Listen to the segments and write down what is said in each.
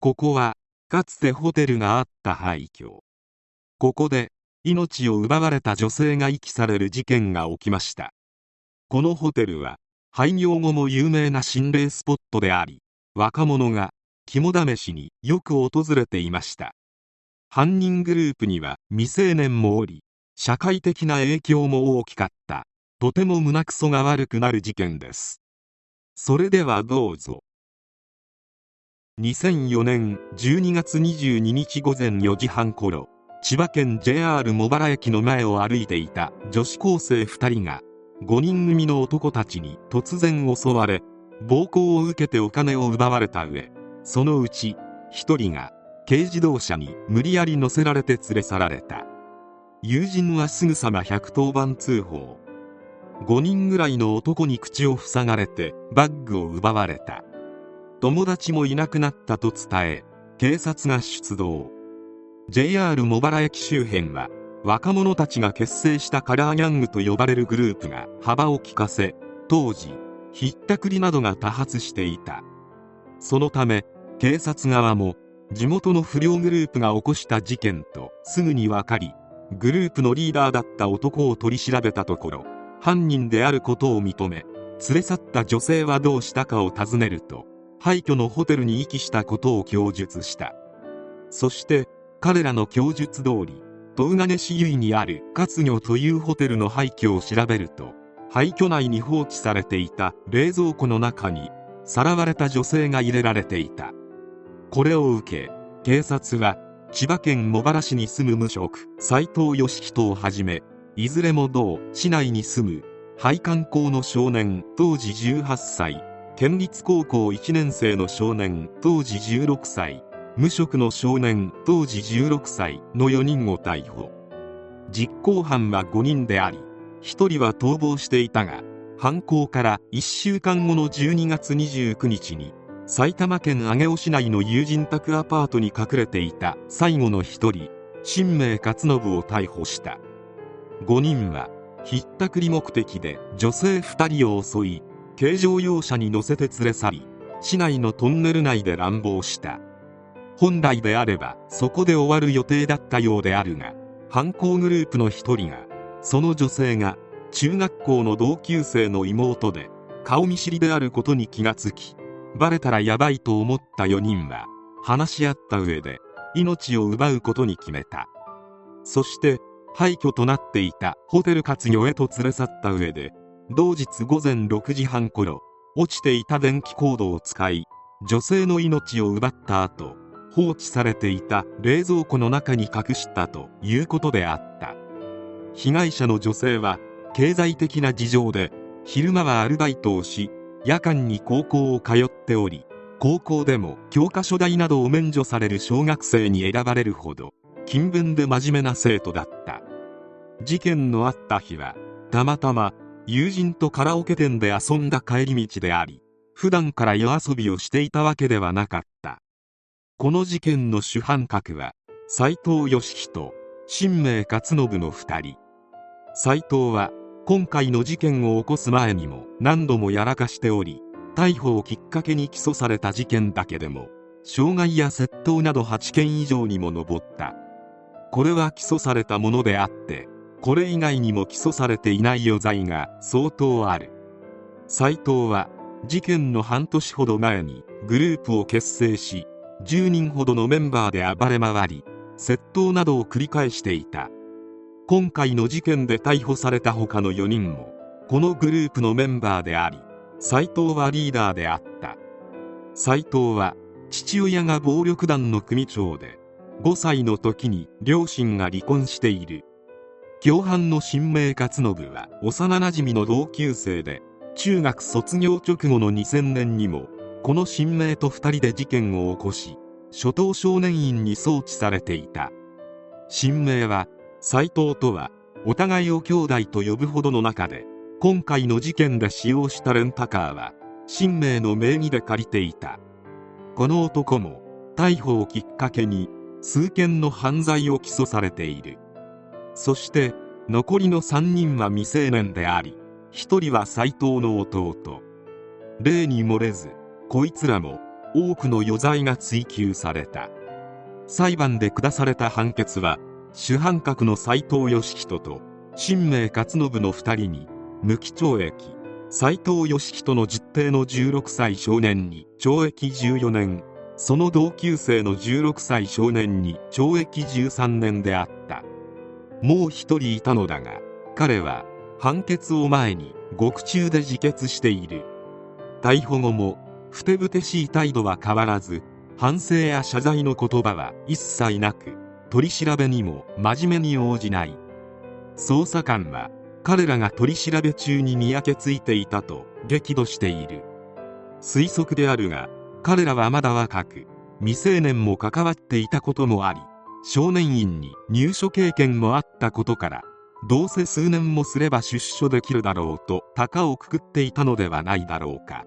ここはかつてホテルがあった廃墟。ここで命を奪われた女性が遺棄される事件が起きました。このホテルは廃業後も有名な心霊スポットであり若者が肝試しによく訪れていました。犯人グループには未成年もおり社会的な影響も大きかった。とても胸くそが悪くなる事件です。それではどうぞ。2004年12月22日午前4時半頃千葉県 JR 茂原駅の前を歩いていた女子高生2人が5人組の男たちに突然襲われ暴行を受けてお金を奪われた上そのうち1人が軽自動車に無理やり乗せられて連れ去られた。友人はすぐさま110番通報。5人ぐらいの男に口を塞がれてバッグを奪われた。友達もいなくなったと伝え警察が出動。JR 茂原駅周辺は若者たちが結成したカラーギャングと呼ばれるグループが幅を利かせ当時ひったくりなどが多発していた。そのため警察側も地元の不良グループが起こした事件とすぐに分かりグループのリーダーだった男を取り調べたところ犯人であることを認め連れ去った女性はどうしたかを尋ねると廃墟のホテルに遺棄したことを供述した。そして彼らの供述通り東金市由にある活魚というホテルの廃墟を調べると廃墟内に放置されていた冷蔵庫の中にさらわれた女性が入れられていた。これを受け警察は千葉県茂原市に住む無職斉藤義人をはじめいずれも同市内に住む配管工の少年当時18歳県立高校1年生の少年当時16歳。無職の少年当時16歳の4人を逮捕。実行犯は5人であり1人は逃亡していたが犯行から1週間後の12月29日に埼玉県上尾市内の友人宅アパートに隠れていた最後の1人新明勝信を逮捕した。5人はひったくり目的で女性2人を襲い軽乗用車に乗せて連れ去り市内のトンネル内で乱暴した。本来であればそこで終わる予定だったようであるが犯行グループの一人がその女性が中学校の同級生の妹で顔見知りであることに気がつきバレたらヤバいと思った4人は話し合った上で命を奪うことに決めた。そして廃墟となっていたホテル活魚へと連れ去った上で同日午前6時半頃落ちていた電気コードを使い女性の命を奪った後放置されていた冷蔵庫の中に隠したということであった。被害者の女性は経済的な事情で昼間はアルバイトをし夜間に高校を通っており高校でも教科書代などを免除される小学生に選ばれるほど勤勉で真面目な生徒だった。事件のあった日はたまたま友人とカラオケ店で遊んだ帰り道であり普段から夜遊びをしていたわけではなかった。この事件の主犯格は斉藤義人新明勝信の2人。斉藤は今回の事件を起こす前にも何度もやらかしており逮捕をきっかけに起訴された事件だけでも傷害や窃盗など8件以上にも上った。これは起訴されたものであってこれ以外にも起訴されていない余罪が相当ある。斉藤は事件の半年ほど前にグループを結成し10人ほどのメンバーで暴れ回り窃盗などを繰り返していた。今回の事件で逮捕された他の4人もこのグループのメンバーであり斉藤はリーダーであった。斉藤は父親が暴力団の組長で5歳の時に両親が離婚している。共犯の新明勝信は幼なじみの同級生で中学卒業直後の2000年にもこの新名と2人で事件を起こし初等少年院に送致されていた。新名は斎藤とはお互いを兄弟と呼ぶほどの中で今回の事件で使用したレンタカーは新名の名義で借りていた。この男も逮捕をきっかけに数件の犯罪を起訴されている。そして残りの3人は未成年であり1人は斎藤の弟。例に漏れずこいつらも多くの余罪が追及された。裁判で下された判決は主犯格の斎藤義人と新明勝信の2人に無期懲役。斎藤義人の実定の16歳少年に懲役14年。その同級生の16歳少年に懲役13年であった。もう一人いたのだが彼は判決を前に獄中で自決している。逮捕後もふてぶてしい態度は変わらず反省や謝罪の言葉は一切なく取り調べにも真面目に応じない。捜査官は彼らが取り調べ中に見分けついていたと激怒している。推測であるが彼らはまだ若く未成年も関わっていたこともあり少年院に入所経験もあったことからどうせ数年もすれば出所できるだろうと高をくくっていたのではないだろうか。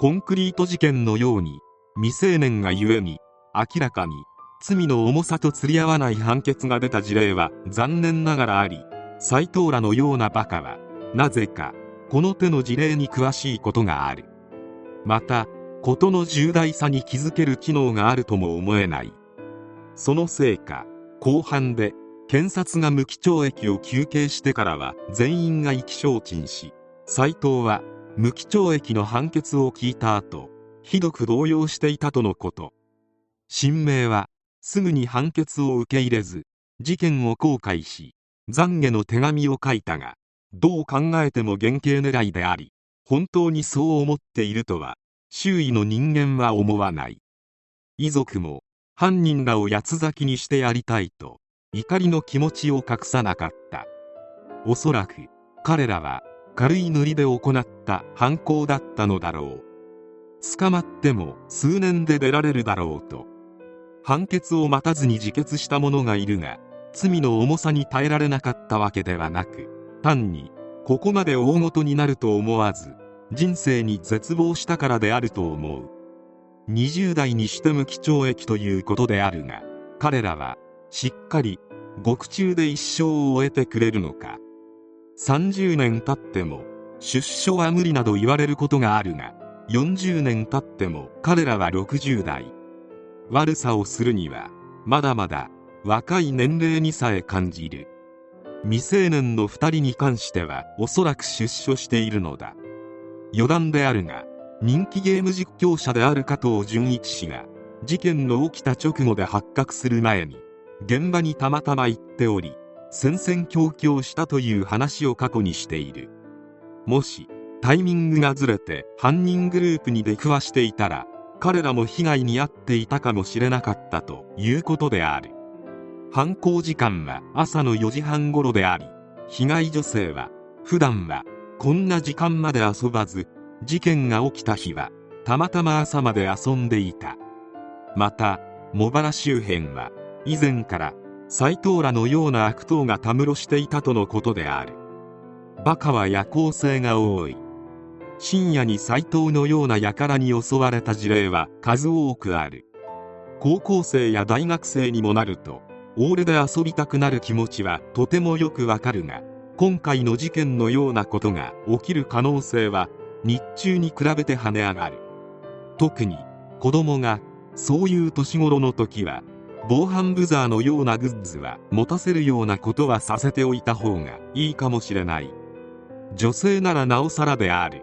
コンクリート事件のように未成年がゆえに明らかに罪の重さと釣り合わない判決が出た事例は残念ながらあり斎藤らのようなバカはなぜかこの手の事例に詳しいことがある。また事の重大さに気づける機能があるとも思えない。そのせいか後半で検察が無期懲役を求刑してからは全員が意気消沈し斎藤は無期懲役の判決を聞いた後ひどく動揺していたとのこと。新明はすぐに判決を受け入れず事件を後悔し懺悔の手紙を書いたがどう考えても減刑狙いであり本当にそう思っているとは周囲の人間は思わない。遺族も犯人らを八つ咲きにしてやりたいと怒りの気持ちを隠さなかった。おそらく彼らは軽い塗りで行った犯行だったのだろう。捕まっても数年で出られるだろうと。判決を待たずに自決した者がいるが罪の重さに耐えられなかったわけではなく単にここまで大ごとになると思わず人生に絶望したからであると思う。20代にして無期懲役ということであるが彼らはしっかり獄中で一生を終えてくれるのか。30年経っても出所は無理など言われることがあるが40年経っても彼らは60代。悪さをするにはまだまだ若い年齢にさえ感じる。未成年の2人に関してはおそらく出所しているのだ。余談であるが人気ゲーム実況者である加藤純一氏が事件の起きた直後で発覚する前に現場にたまたま行っており戦々恐々したという話を過去にしている。もしタイミングがずれて犯人グループに出くわしていたら彼らも被害に遭っていたかもしれなかったということである。犯行時間は朝の4時半頃であり被害女性は普段はこんな時間まで遊ばず事件が起きた日はたまたま朝まで遊んでいた。また茂原周辺は以前から斎藤らのような悪党がたむろしていたとのことである。バカは夜行性が多い。深夜に斎藤のような輩に襲われた事例は数多くある。高校生や大学生にもなるとオールで遊びたくなる気持ちはとてもよくわかるが今回の事件のようなことが起きる可能性は日中に比べて跳ね上がる。特に子供がそういう年頃の時は防犯ブザーのようなグッズは持たせるようなことはさせておいた方がいいかもしれない。女性ならなおさらである。